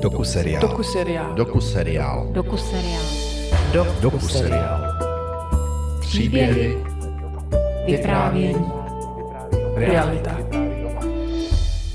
Doku seriál. Doku seriál. Doku seriál. Doku seriál. Doku seriál. Příběhy. Vyprávění. Realita.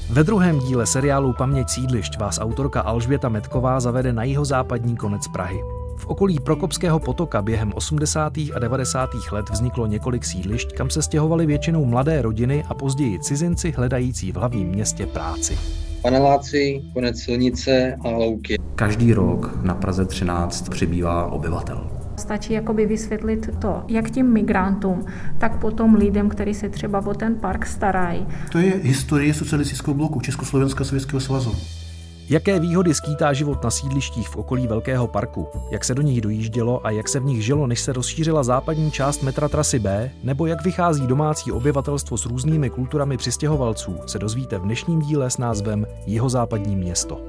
Ve druhém díle seriálu Paměť sídlišť vás autorka Alžběta Metková zavede na jihozápadní konec Prahy. V okolí Prokopského potoka během 80. a 90. let vzniklo několik sídlišť, kam se stěhovaly většinou mladé rodiny a později cizinci hledající v hlavním městě práci. Paneláci, konec silnice a louky. Každý rok na Praze 13 přibývá obyvatel. Stačí jakoby vysvětlit to, jak těm migrantům, tak potom lidem, kteří se třeba o ten park starají. To je historie socialistického bloku Československa a Sovětského svazu. Jaké výhody skýtá život na sídlištích v okolí Velkého parku, jak se do nich dojíždělo a jak se v nich žilo, než se rozšířila západní část metra trasy B, nebo jak vychází domácí obyvatelstvo s různými kulturami přistěhovalců, se dozvíte v dnešním díle s názvem Jihozápadní město.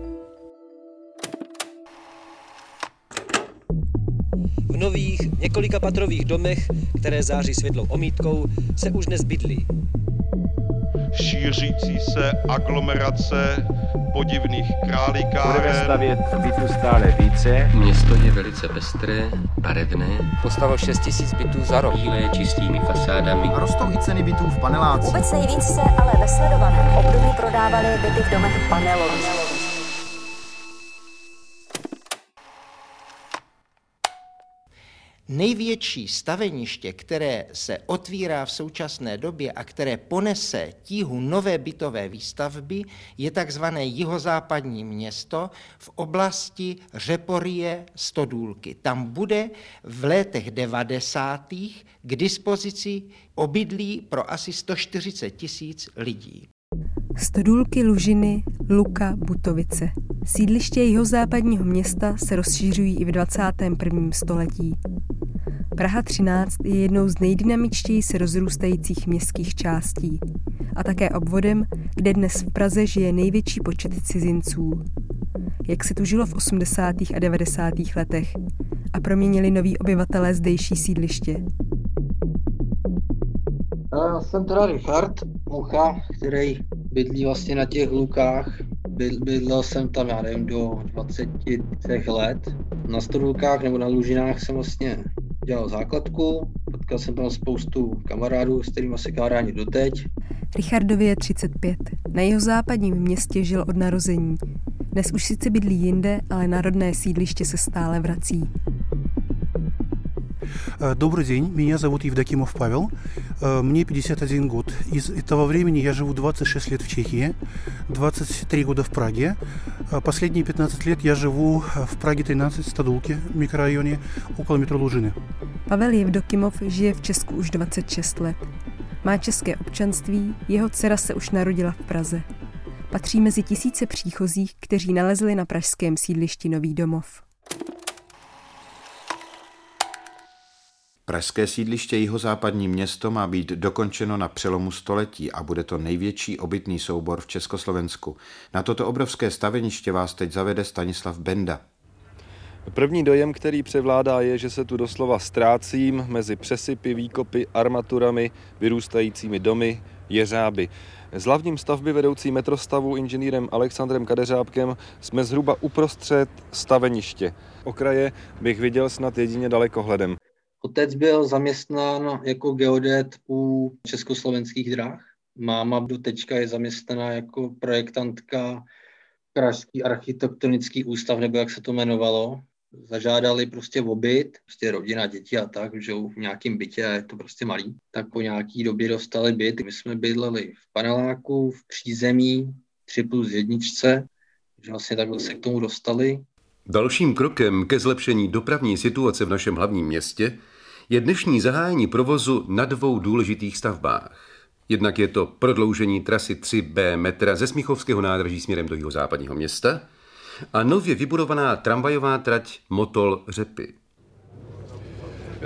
V nových několika patrových domech, které září světlou omítkou, se už dnes bydlí. Šířící se aglomerace podivných králikáren. Budeme stavět bytů stále více. Město je velice pestré, barevné. Postavil 6 tisíc bytů za rok. Bílé čistými fasádami. A rostou i ceny bytů v panelácích. Vůbec nejvíc se ale ve sledovaném období prodávaly byty v domech panelových. Největší staveniště, které se otvírá v současné době a které ponese tíhu nové bytové výstavby, je takzvané jihozápadní město v oblasti Řeporie Stodůlky. Tam bude v letech 90. k dispozici obydlí pro asi 140 tisíc lidí. Stodůlky Lužiny, Luka, Butovice. Sídliště jihozápadního města se rozšířují i v 21. století. Praha 13 je jednou z nejdynamičtěji se rozrůstajících městských částí a také obvodem, kde dnes v Praze žije největší počet cizinců. Jak se tu žilo v 80. a 90. letech a proměnili noví obyvatelé zdejší sídliště. Já jsem teda Richard Mucha, který bydlí vlastně na těch lukách. Bydlel jsem tam, já nevím, do 23 let. Na Stodulkách nebo na Lužinách jsem vlastně dělal základku, potkal jsem tam spoustu kamarádů, s kterými se kamarádi doteď. Richardovi je 35. Na jeho západním městě žil od narození. Dnes už sice bydlí jinde, ale národné sídliště se stále vrací. Добрый день, меня зовут Евдокимов Павел, мне 51 год. Из этого времени я живу 26 лет в Чехии, 23 года в Праге. Последние 15 лет я живу в Праге 13, Stadulky, mikrorajone, okolo metro Lužiny. Pavel Jevdokimov žije v Česku už 26 let. Má české občanství, jeho dcera se už narodila v Praze. Patří mezi tisíce příchozích, kteří nalezli na pražském sídlišti nový domov. Pražské sídliště Jihozápadní město má být dokončeno na přelomu století a bude to největší obytný soubor v Československu. Na toto obrovské staveniště vás teď zavede Stanislav Benda. První dojem, který převládá, je, že se tu doslova ztrácím mezi přesypy, výkopy, armaturami, vyrůstajícími domy, jeřáby. S hlavním stavby vedoucí metrostavu inženýrem Alexandrem Kadeřábkem jsme zhruba uprostřed staveniště. Okraje bych viděl snad jedině dalekohledem. Otec byl zaměstnán jako geodet u československých drah. Máma do teďka je zaměstnaná jako projektantka Pražský architektonický ústav, nebo jak se to jmenovalo. Zažádali prostě v obyt, prostě rodina, děti a tak, že v nějakém bytě a je to prostě malý. Tak po nějaký době dostali byt. My jsme bydleli v paneláku, v přízemí, 3 plus jedničce, že vlastně takhle se k tomu dostali. Dalším krokem ke zlepšení dopravní situace v našem hlavním městě je dnešní zahájení provozu na dvou důležitých stavbách. Jednak je to prodloužení trasy 3B metra ze Smíchovského nádraží směrem do jihozápadního města a nově vybudovaná tramvajová trať Motol Řepy.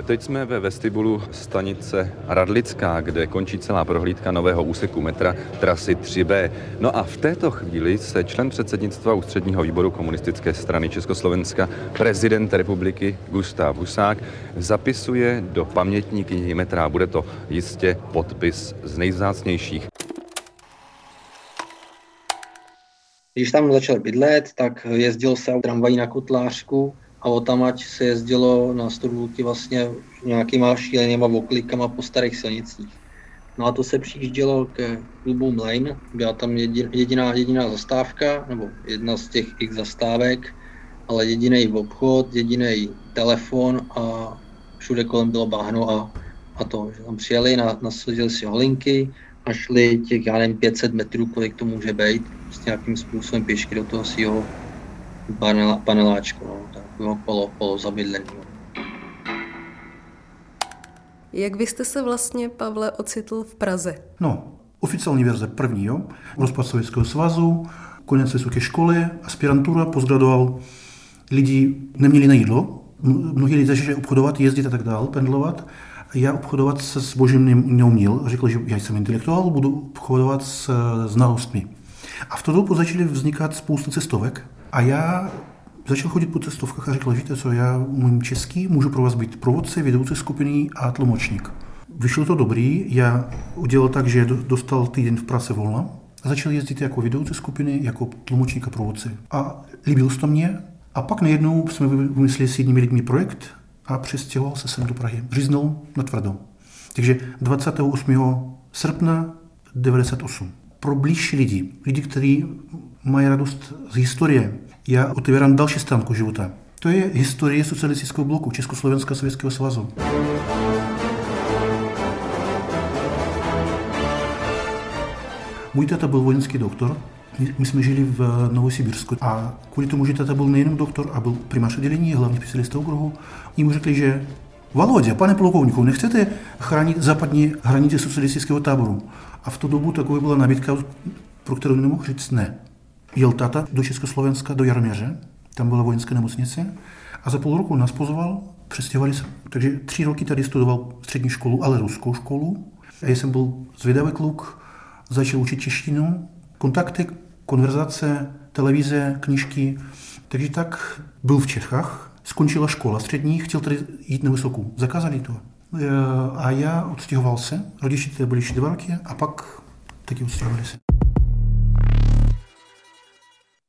Teď jsme ve vestibulu stanice Radlická, kde končí celá prohlídka nového úseku metra trasy 3B. No a v této chvíli se člen předsednictva ústředního výboru komunistické strany Československa, prezident republiky Gustav Husák, zapisuje do pamětní knihy metra. Bude to jistě podpis z nejvzácnějších. Když tam začal bydlet, tak jezdil se tramvají na Kotlářku a o tamať se jezdilo na Stodůlky vlastně nějakýma šílenýma oklikama po starých silnicích. No a to se přijíždělo ke klubu Mlejn, byla tam jediná, jediná zastávka, nebo jedna z těch x zastávek, ale jediný obchod, jediný telefon a všude kolem bylo bahno a, a to, že tam přijeli, na, nasadili si holinky a šli těch, já nevím, 500 metrů, kolik to může být, s nějakým způsobem pěšky do toho svého paneláčku, no, takového polo, polo zabydleného. Jak vy jste se vlastně, Pavle, ocitl v Praze? No, oficiální verze první, jo. Rozpad Sovětského svazu, konec vysoké školy, aspirantura, postgradoval. Lidi neměli na jídlo, mnohí lidé začali obchodovat, jezdit a tak dále, pendlovat. Já obchodovat se zbožím neuměl. Řekl, že já jsem intelektuál, budu obchodovat s znalostmi. A v tu dobu začaly vznikat spousta cestovek. A já Začal chodit po cestovkách a řekl, víte co, já umím český, můžu pro vás být provodce, vedoucí skupiny a tlumočník. Vyšlo to dobrý, já udělal tak, že dostal týden v práci volna a začal jezdit jako vedoucí skupiny, jako tlumočník a provodce. A líbil se to mě a pak najednou jsme vymysleli s jedními lidmi projekt a přestěhoval se sem do Prahy. Říznul na tvrdo. Takže 28. srpna 98. Pro blížší lidi, lidi, kteří mají radost z historie, já otevírám další stránku života. To je historie socialistického bloku Československa a Sovětského svazu. Můj tata byl vojenský doktor, my jsme žili v Novosibirsku a kvůli tomu, že tata byl nejenom doktor a byl primář oddělení, hlavní specialista okruhu, mu řekli, že Volodě, pane plukovníku, nechcete chránit západní hranice socialistického táboru? A v tu dobu taková byla nabídka, pro kterou nemohl říct ne jel tata do Československa, do Jarměře, tam byla vojenská nemocnice a za půl roku nás pozval, přestěhovali se. Takže tři roky tady studoval střední školu, ale ruskou školu. A já jsem byl zvědavý kluk, začal učit češtinu, kontakty, konverzace, televize, knížky. Takže tak byl v Čechách, skončila škola střední, chtěl tady jít na vysokou. Zakázali to. E, a já odstěhoval se, rodiče tady byli ještě dva roky a pak taky odstěhovali se.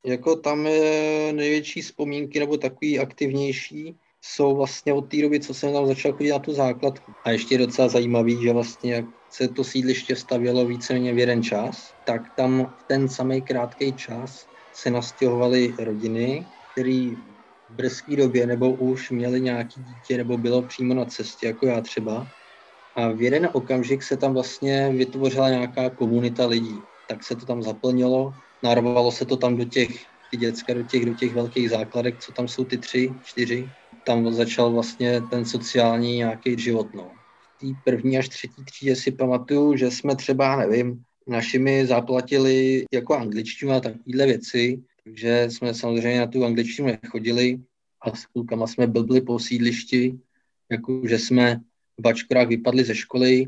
Jako tam je největší vzpomínky nebo takový aktivnější jsou vlastně od té doby, co jsem tam začal chodit na tu základku. A ještě je docela zajímavý, že vlastně jak se to sídliště stavělo víceméně v jeden čas, tak tam v ten samý krátký čas se nastěhovaly rodiny, které v brzké době nebo už měli nějaký dítě nebo bylo přímo na cestě, jako já třeba. A v jeden okamžik se tam vlastně vytvořila nějaká komunita lidí. Tak se to tam zaplnilo narvalo se to tam do těch, ty děcka, do těch, do těch velkých základek, co tam jsou ty tři, čtyři. Tam začal vlastně ten sociální nějaký život. No. Té první až třetí třídě si pamatuju, že jsme třeba, nevím, našimi zaplatili jako angličtinu a takovéhle věci, takže jsme samozřejmě na tu angličtinu nechodili a s klukama jsme blbli po sídlišti, jako že jsme v bačkorách vypadli ze školy,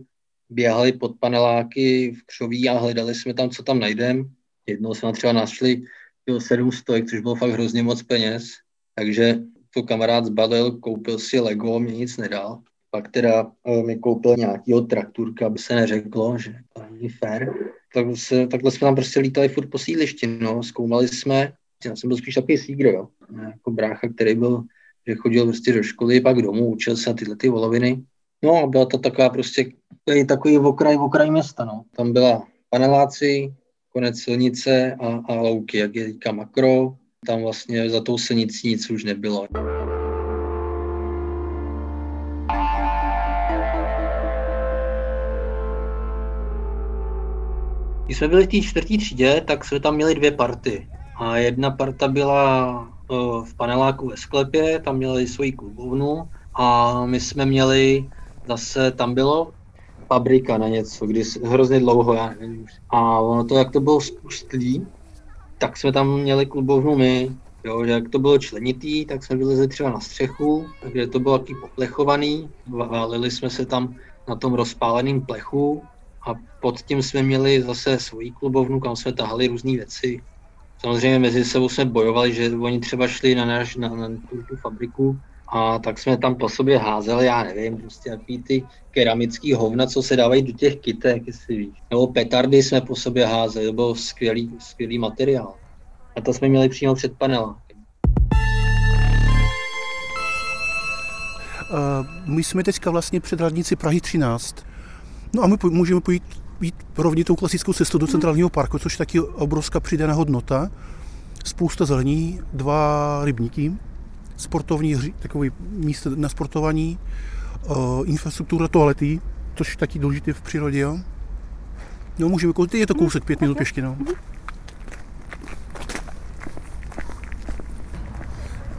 běhali pod paneláky v křoví a hledali jsme tam, co tam najdeme Jednou jsme třeba našli 700, což bylo fakt hrozně moc peněz, takže to kamarád zbalil, koupil si Lego, mě nic nedal. Pak teda eh, mi koupil nějakýho trakturka, aby se neřeklo, že to není fér. Tak se, takhle jsme tam prostě lítali furt po sídlišti, no, zkoumali jsme, já jsem byl spíš takový sígr, jo, jako brácha, který byl, že chodil prostě do školy, pak domů, učil se na tyhle ty voloviny. No a byla to taková prostě takový okraj, okraj města, no. Tam byla paneláci, konec silnice a, a louky, jak je teďka makro, tam vlastně za tou silnicí nic už nebylo. Když jsme byli v té čtvrtý třídě, tak jsme tam měli dvě party. A jedna parta byla v paneláku ve sklepě, tam měli svoji klubovnu a my jsme měli zase, tam bylo fabrika na něco, když hrozně dlouho, já nevím. A ono to, jak to bylo spustlý, tak jsme tam měli klubovnu my, jo, že jak to bylo členitý, tak jsme vylezli třeba na střechu, kde to bylo taky poplechovaný, válili jsme se tam na tom rozpáleném plechu a pod tím jsme měli zase svoji klubovnu, kam jsme tahali různé věci. Samozřejmě mezi sebou jsme bojovali, že oni třeba šli na, náš, na, na tu, tu fabriku a tak jsme tam po sobě házeli, já nevím, prostě jaký ty keramický hovna, co se dávají do těch kytek, jestli víš. Nebo petardy jsme po sobě házeli, to byl skvělý, skvělý materiál. A to jsme měli přímo před panelákem. My jsme teďka vlastně před radnici Prahy 13. No a my můžeme pojít jít rovně tou klasickou cestou do centrálního parku, což je taky obrovská přidaná hodnota. Spousta zelení, dva rybníky, sportovní takový místo na sportování, infrastruktura toalety, což je taky důležité v přírodě. Jo. No můžeme koupit, je to kousek, pět minut ještě. No.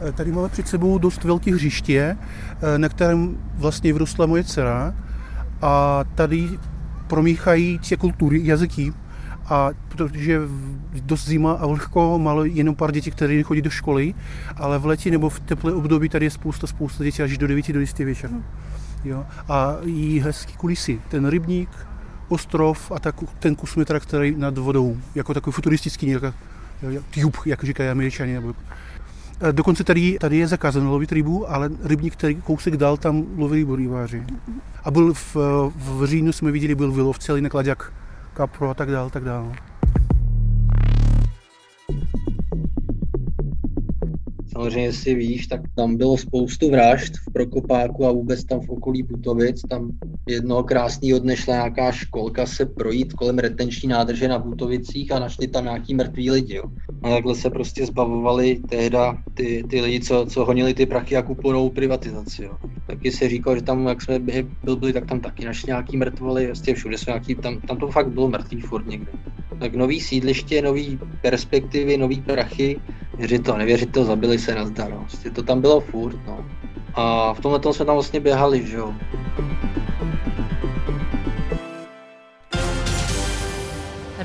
E, tady máme před sebou dost velké hřiště, e, na kterém vlastně vyrostla moje dcera. A tady promíchají ty kultury, jazyky. A protože dost zima a vlhko, malo jenom pár dětí, které chodí do školy, ale v letě nebo v teplé období tady je spousta, spousta dětí až do 9 do 10 večer. Jo. A i hezký kulisy. Ten rybník, ostrov a tak, ten kus metra, který nad vodou, jako takový futuristický, jako, tube, jak říkají američani. Nebo, Dokonce tady, tady je zakázáno lovit rybu, ale rybník, který kousek dal, tam loví rybu rybáři. A byl v, v říjnu jsme viděli, byl vylov celý naklad jak kapro a tak dále, tak dále. Samozřejmě, jestli víš, tak tam bylo spoustu vražd v Prokopáku a vůbec tam v okolí Butovic. Tam jednoho krásného dne šla nějaká školka se projít kolem retenční nádrže na Butovicích a našli tam nějaký mrtvý lidi. Jo. A takhle se prostě zbavovali tehda ty, ty lidi, co, co honili ty prachy a kuponou privatizaci. Jo. Taky se říkalo, že tam, jak jsme byli, byli tak tam taky našli nějaký mrtvoly, vlastně všude jsou nějaký, tam, tam to fakt bylo mrtvý furt někde. Tak nový sídliště, nový perspektivy, nový prachy, věřit to, nevěřit to, zabili se na zdar. Vlastně to tam bylo furt, no. A v tomhle jsme tam vlastně běhali, že jo.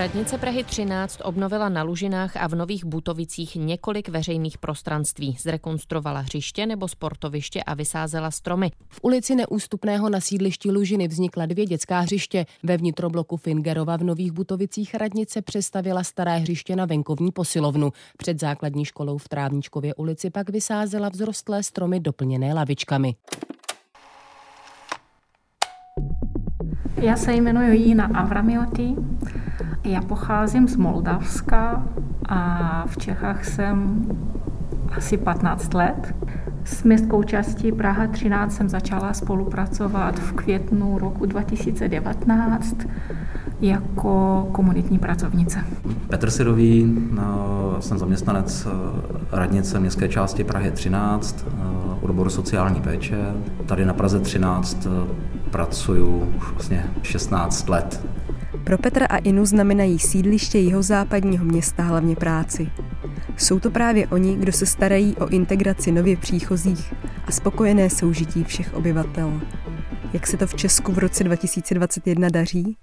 Radnice Prahy 13 obnovila na Lužinách a v Nových Butovicích několik veřejných prostranství. Zrekonstruovala hřiště nebo sportoviště a vysázela stromy. V ulici Neústupného na sídlišti Lužiny vznikla dvě dětská hřiště. Ve vnitrobloku Fingerova v Nových Butovicích radnice přestavila staré hřiště na venkovní posilovnu. Před základní školou v Trávničkově ulici pak vysázela vzrostlé stromy doplněné lavičkami. Já se jmenuji Jina Avramioty, já pocházím z Moldavska a v Čechách jsem asi 15 let. S městskou částí Praha 13 jsem začala spolupracovat v květnu roku 2019 jako komunitní pracovnice. Petr Sirový, no, jsem zaměstnanec eh, radnice městské části Prahy 13, eh, odboru sociální péče. Tady na Praze 13 eh, pracuju už vlastně 16 let. Pro Petra a Inu znamenají sídliště jihozápadního města hlavně práci. Jsou to právě oni, kdo se starají o integraci nově příchozích a spokojené soužití všech obyvatel. Jak se to v Česku v roce 2021 daří?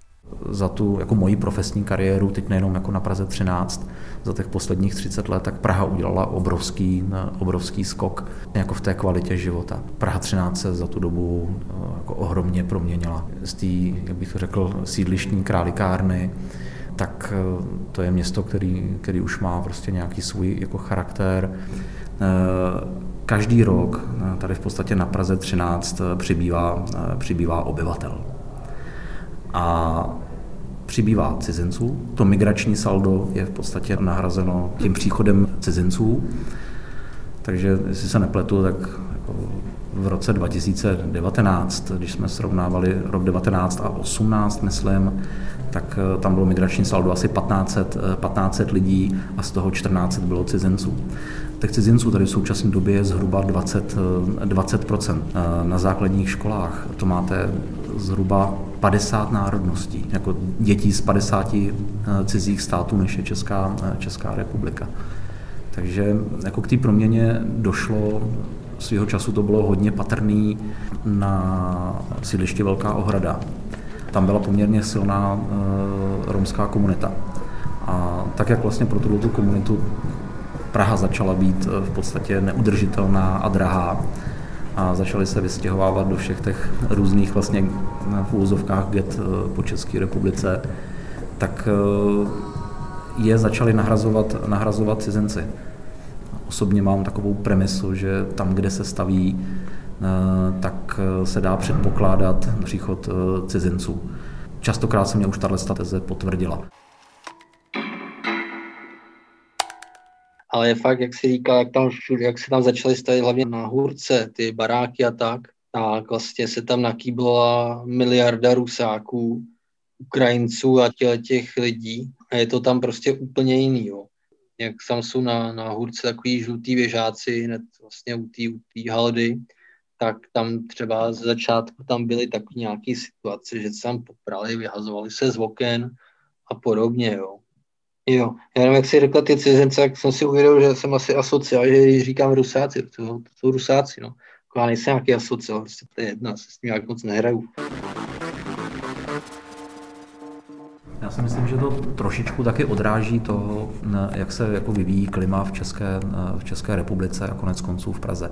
Za tu jako moji profesní kariéru, teď nejenom jako na Praze 13, za těch posledních 30 let, tak Praha udělala obrovský, obrovský skok jako v té kvalitě života. Praha 13 se za tu dobu eh, jako ohromně proměnila. Z té, jak bych řekl, sídlištní králikárny, tak eh, to je město, který, který už má prostě nějaký svůj jako charakter. Eh, každý rok tady v podstatě na Praze 13 přibývá, přibývá obyvatel a přibývá cizinců. To migrační saldo je v podstatě nahrazeno tím příchodem cizinců. Takže, jestli se nepletu, tak jako v roce 2019, když jsme srovnávali rok 19 a 18, myslím, tak eh, tam bylo migrační saldo asi 1500, 1500 eh, lidí a z toho 14 bylo cizinců. Těch cizinců tady v současné době je zhruba 20, 20%. Eh, na základních školách to máte zhruba 50 národností, jako dětí z 50 cizích států, než je Česká, Česká republika. Takže jako k té proměně došlo, svého času to bylo hodně patrný na sídliště Velká ohrada, tam byla poměrně silná e, romská komunita. A tak, jak vlastně pro tuto komunitu Praha začala být eh, v podstatě neudržitelná a drahá, a začaly se vystěhovávat do všech těch různých vlastně eh, v úzovkách get po České republice, tak je začali nahrazovat, nahrazovat cizinci. Osobně mám takovou premisu, že tam, kde se staví Eh, tak eh, se dá předpokládat příchod eh, cizinců. Častokrát se mě už tato teze potvrdila. ale je fakt, jak si říkal, jak, tam jak se tam začaly stavit hlavně na hůrce, ty baráky a tak, tak vlastně se tam nakýbla miliarda rusáků, Ukrajinců a těch, těch lidí a je to tam prostě úplně jiný, jo. Jak tam jsou na, na hůrce takový žlutý věžáci, hned vlastně u té haldy, tak tam třeba z začátku tam byly takové nějaké situace, že se tam poprali, vyhazovali se z oken a podobně, jo. Jo, já nevím, jak si řekla ty cizence, jak jsem si uvědomil, že jsem asi asociál, že říkám rusáci, to, to jsou rusáci, no. Já nejsem nějaký asociál, prostě to je jedna, se s tím jak moc nehraju. Já si myslím, že to trošičku taky odráží to, jak se jako vyvíjí klima v České, v České republice a konec konců v Praze.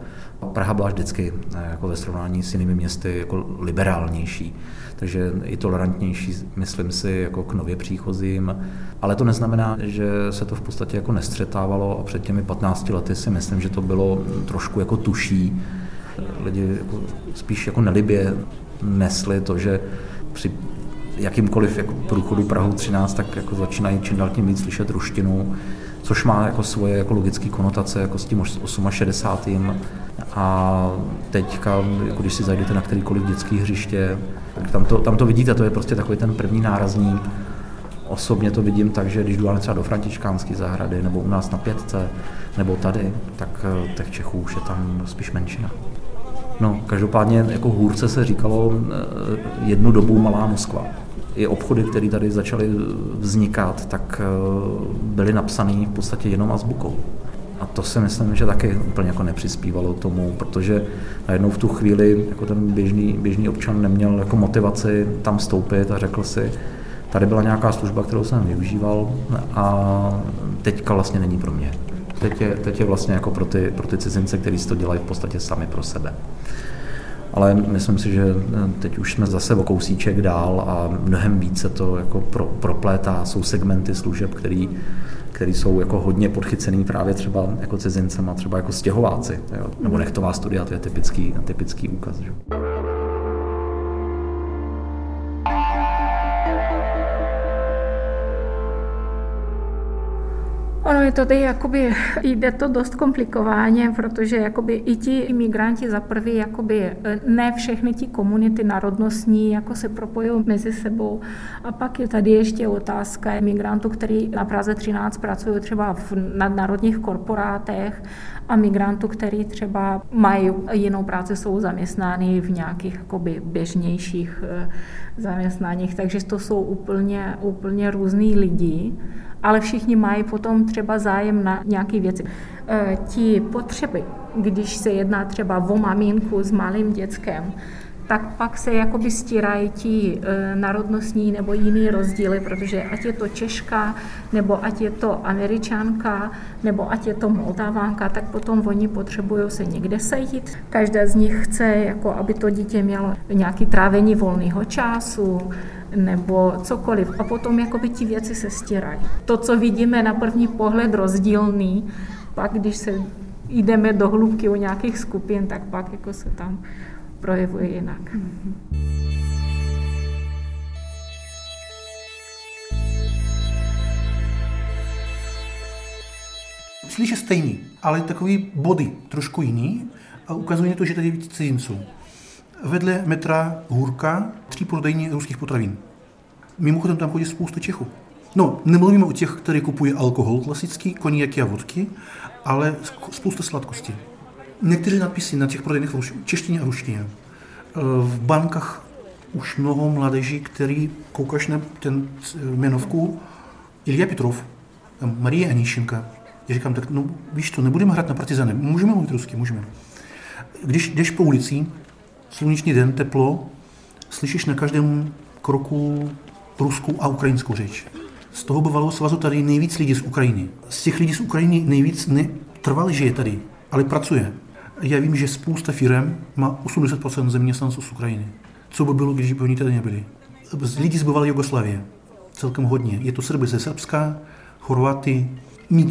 Praha byla vždycky jako ve srovnání s jinými městy jako liberálnější, takže i tolerantnější, myslím si, jako k nově příchozím. Ale to neznamená, že se to v podstatě jako nestřetávalo a před těmi 15 lety si myslím, že to bylo trošku jako tuší. Lidi jako spíš jako nelibě nesli to, že při jakýmkoliv jako průchodu Prahu 13, tak jako začínají čím dál tím víc slyšet ruštinu, což má jako svoje jako logické konotace jako s tím 68. A teďka, jako když si zajdete na kterýkoliv dětský hřiště, tak tam to, tam to vidíte, to je prostě takový ten první nárazník. Osobně to vidím tak, že když jdu třeba do Františkánské zahrady, nebo u nás na pětce, nebo tady, tak eh, těch Čechů už je tam spíš menšina. No, každopádně jako hůrce se říkalo eh, jednu dobu Malá Moskva i obchody, které tady začaly vznikat, tak eh, byly napsané v podstatě jenom azbukou. A to si myslím, že taky úplně jako nepřispívalo tomu, protože najednou v tu chvíli jako ten běžný, běžný občan neměl jako motivaci tam stoupit a řekl si, tady byla nějaká služba, kterou jsem využíval a teďka vlastně není pro mě. Teď je, teď je vlastně jako pro ty, pro ty cizince, kteří si to dělají v podstatě sami pro sebe ale myslím si, že eh, teď už jsme zase o kousíček dál a mnohem více to jako pro, proplétá. Jsou segmenty služeb, který, který jsou jako hodně podchycený právě třeba jako cizincema, třeba jako stěhováci, jo? nebo nechtová studia, to je typický, typický úkaz. Že? Ono je to tady, jakoby, jde to dost komplikovaně, protože jakoby i ti imigranti za prvý, jakoby, e, ne všechny ti komunity národnostní jako se propojují mezi sebou. A pak je tady ještě otázka imigrantů, který na Praze 13 pracují třeba v nadnárodních korporátech a migrantů, který třeba mají jinou práci, jsou zaměstnány v nějakých jakoby, běžnějších e, zaměstnáních. Takže to jsou úplně, úplně různý lidi ale všichni mají potom třeba zájem na nějaké věci. E, ti potřeby, když se jedná třeba o maminku s malým dětskem, tak pak se jakoby stírají ti e, národnostní nebo jiný rozdíly, protože ať je to Češka, nebo ať je to Američanka, nebo ať je to Moldavánka, tak potom oni potřebují se někde sejít. Každá z nich chce, jako aby to dítě mělo nějaký trávení volného času, nebo cokoliv. A potom jakoby ti věci se stírají. To, co vidíme na první pohled rozdílný, pak když se jdeme do hloubky u nějakých skupin, tak pak jako se tam projevuje jinak. Slyše stejný, ale takový body trošku jiný a ukazuje to, že tady je víc cizinců. Vedle metra Hůrka tři prodejní ruských potravin. Mimochodem tam chodí spousta Čechů. No, nemluvíme o těch, kteří kupují alkohol klasický, koniaky a vodky, ale spousta sladkostí. Některé nadpisy na těch prodejných v češtině a ruštině. E, v bankách už mnoho mladeží, který koukáš na ten jmenovku Ilja Petrov, Marie Aníšenka. Já říkám, tak no víš to, nebudeme hrát na partizany, můžeme mluvit rusky, můžeme. Když jdeš po ulici, slunečný den, teplo, slyšíš na každém kroku ruskou a ukrajinskou řeč. Z toho bývalého svazu tady nejvíc lidí z Ukrajiny. Z těch lidí z Ukrajiny nejvíc netrvale žije tady, ale pracuje. Já vím, že spousta firm má 80% zaměstnanců z Ukrajiny. Co by bylo, když by oni tady nebyli? Z lidí z bývalé Jugoslavie. Celkem hodně. Je to Srby ze Srbska, Chorvaty,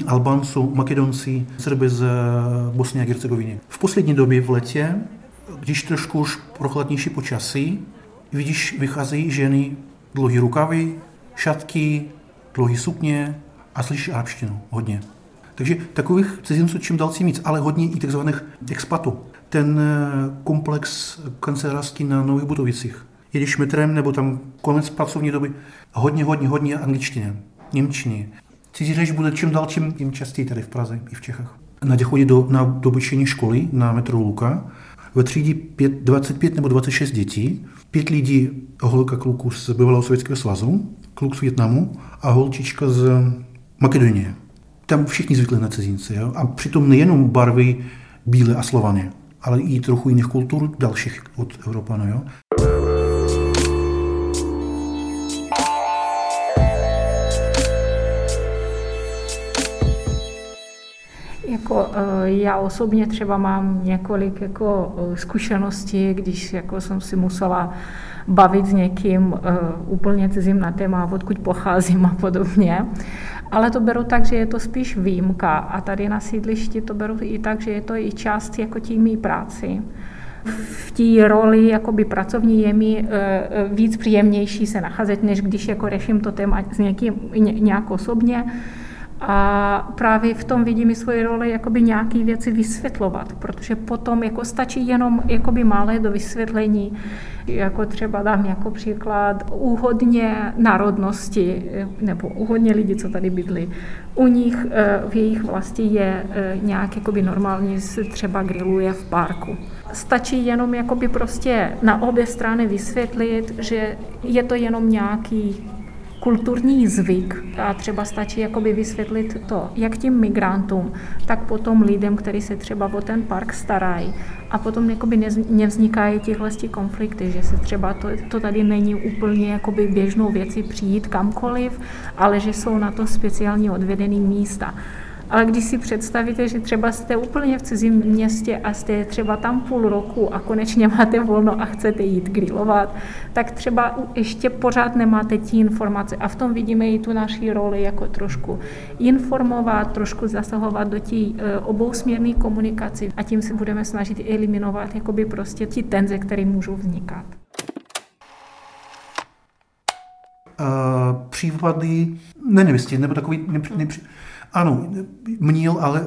Albánců, Makedonci, Srby z Bosny a Hercegoviny. V poslední době v letě když trošku už prochladnější počasí, vidíš, vycházejí ženy dlouhé rukavy, šatky, dlouhé sukně a slyšíš arabštinu hodně. Takže takových cizinců čím dál tím víc, ale hodně i takzvaných expatů. Ten eh, komplex kancelářský na Nových Budovicích. Jedeš metrem nebo tam konec pracovní doby, hodně, hodně, hodně angličtiny, němčiny. Cizí řeč bude čím dál tím, tím častěji tady v Praze i v Čechách. Nadě chodí do, na dobyčení školy na metro Luka. Ve třídě 5, 25 nebo 26 dětí, pět lidí, holka kluku z bývalého Sovětského svazu, kluk z Větnamu a holčička z Makedonie. Tam všichni zvykli na cizince. Jo? A přitom nejenom barvy bílé a slované, ale i trochu jiných kultur dalších od Evropanů. Jo? Jako, eh, já osobně třeba mám několik jako eh, zkušeností, když jako jsem si musela bavit s někým uh, úplně cizím na téma, odkud pocházím a podobně. Ale to beru tak, že je to spíš výjimka a tady na sídlišti to beru i tak, že je to i část jako tím mý práci. V té roli jakoby pracovní je mi víc příjemnější se nacházet, než když jako řeším to téma s někým nějak osobně. A právě v tom vidím i svoji roli jakoby nějaký věci vysvětlovat, protože potom jako stačí jenom jakoby malé do vysvětlení, jako třeba dám jako příklad úhodně národnosti, nebo úhodně lidi, co tady bydlí. U nich eh, v jejich vlasti je eh, nějak jakoby normálně se třeba grilluje v parku. Stačí jenom jakoby prostě na obě strany vysvětlit, že je to jenom nějaký kulturní zvyk a třeba stačí jakoby vysvětlit to, jak tím migrantům, tak potom lidem, kteří se třeba o ten park starají a potom jakoby nevznikají tyhle konflikty, že se třeba to, to tady není úplně jakoby běžnou věci přijít kamkoliv, ale že jsou na to speciálně odvedený místa. Ale když si představíte, že třeba jste úplně v cizím městě a jste třeba tam půl roku a konečně máte volno a chcete jít grillovat, tak třeba ještě pořád nemáte tí informace. A v tom vidíme i tu naší roli jako trošku informovat, trošku zasahovat do tí e, obousměrné komunikaci a tím se budeme snažit eliminovat jakoby prostě ti tenze, které můžou vznikat. Uh, případy nenevisti, nebo takový nepři, nepři, ano, měl, ale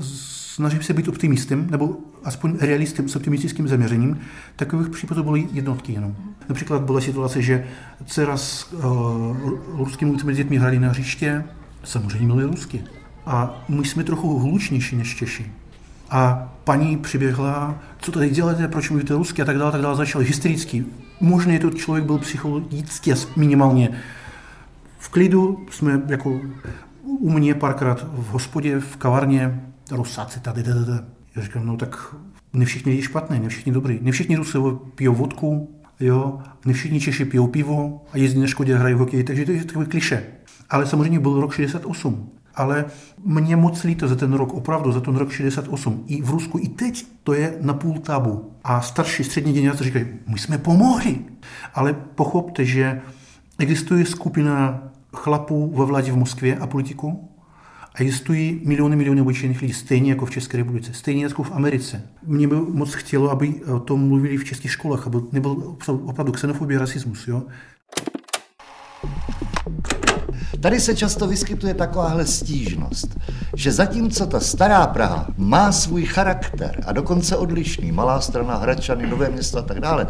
snažím se být optimistem, nebo aspoň realistem s optimistickým zaměřením. Takových případů byly jednotky jenom. Například byla situace, že dcera s uh, ruskými dětmi hráli na hřiště, samozřejmě mluvili rusky. A my jsme trochu hlučnější než Češi. A paní přiběhla, co tady děláte, proč mluvíte rusky a tak dále, tak dále, začal hystericky. Možná je to člověk byl psychologicky minimálně v klidu, jsme jako u mě párkrát v hospodě, v kavárně, rusáci tady, tady, tady. Já říkám, no tak ne všichni lidi špatné, ne všichni dobrý. Ne všichni Rusové pijou vodku, jo, ne všichni Češi pijou pivo a jezdí na Škodě, hrají hokej, takže to je takové kliše. Ale samozřejmě byl rok 68. Ale mě moc líto za ten rok, opravdu za ten rok 68. I v Rusku, i teď to je na půl tabu. A starší střední generace říkají, my jsme pomohli. Ale pochopte, že existuje skupina chlapů ve vládě v Moskvě a politiku a existují miliony, miliony obyčejných lidí, stejně jako v České republice, stejně jako v Americe. Mě by moc chtělo, aby o tom mluvili v českých školách, aby nebyl opravdu xenofobie, rasismus. Jo? Tady se často vyskytuje takováhle stížnost, že zatímco ta stará Praha má svůj charakter a dokonce odlišný, malá strana Hradčany, Nové město a tak dále,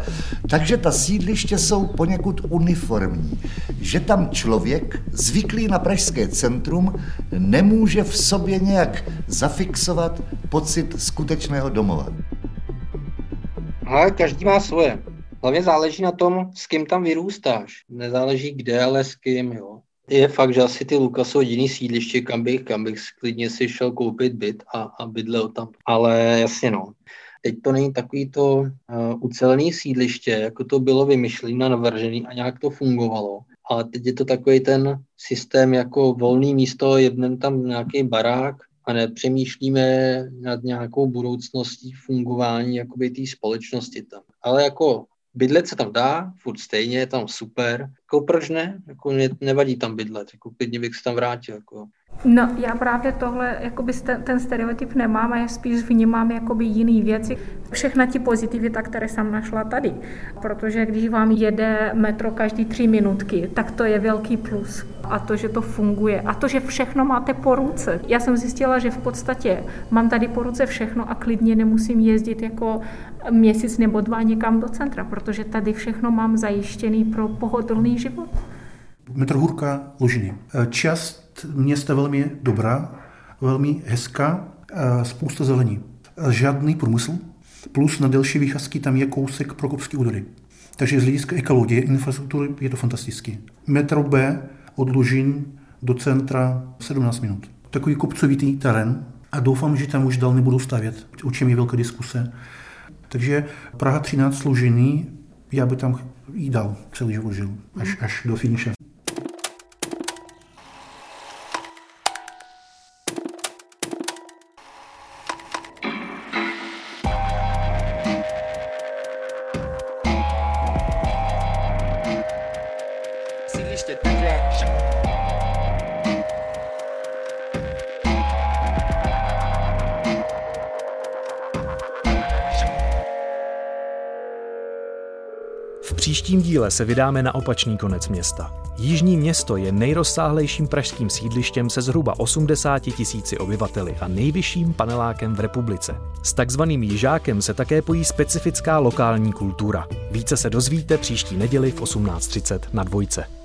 takže ta sídliště jsou poněkud uniformní, že tam člověk zvyklý na pražské centrum nemůže v sobě nějak zafixovat pocit skutečného domova. Ale každý má svoje. Hlavně záleží na tom, s kým tam vyrůstáš. Nezáleží kde, ale s kým, jo. Je fakt, že asi ty Luka jsou jediný sídliště, kam bych, kam bych klidně si šel koupit byt a, a bydlel tam. Ale jasně no, teď to není takový to uh, ucelený sídliště, jako to bylo vymyšlené navržené a nějak to fungovalo. Ale teď je to takový ten systém jako volný místo, jednem tam nějaký barák a nepřemýšlíme nad nějakou budoucností fungování jakoby té společnosti tam. Ale jako bydlet se tam dá, furt stejně, je tam super. Jako proč ne? Jako mě nevadí tam bydlet, jako klidně bych se tam vrátil. Jako. No, já právě tohle, jakoby ten, stereotyp nemám a já spíš vnímám jakoby jiný věci. Všechna ti pozitivita, které jsem našla tady. Protože když vám jede metro každý tři minutky, tak to je velký plus. A to, že to funguje. A to, že všechno máte po ruce. Já jsem zjistila, že v podstatě mám tady po ruce všechno a klidně nemusím jezdit jako měsíc nebo dva někam do centra, protože tady všechno mám zajištěný pro pohodlný život. Metro Hurka Lužiny. Část města velmi dobrá, velmi hezká, spousta zelení. Žádný průmysl, plus na delší výcházky tam je kousek Prokopské údory. Takže z hlediska ekologie, infrastruktury je to fantastický. Metro B od Lužin do centra 17 minut. Takový kopcovitý terén a doufám, že tam už dál nebudou stavět, o čem je velká diskuse. Takže Praha 13 Lužiny, já by tam i dal celý život žil, až, až do finiše. Díle se vydáme na opačný konec města. Jižní město je nejrozsáhlejším pražským sídlištěm se zhruba 80 tisíci obyvateli a nejvyšším panelákem v republice. S takzvaným jižákem se také pojí specifická lokální kultura. Více se dozvíte příští neděli v 18.30 na dvojce.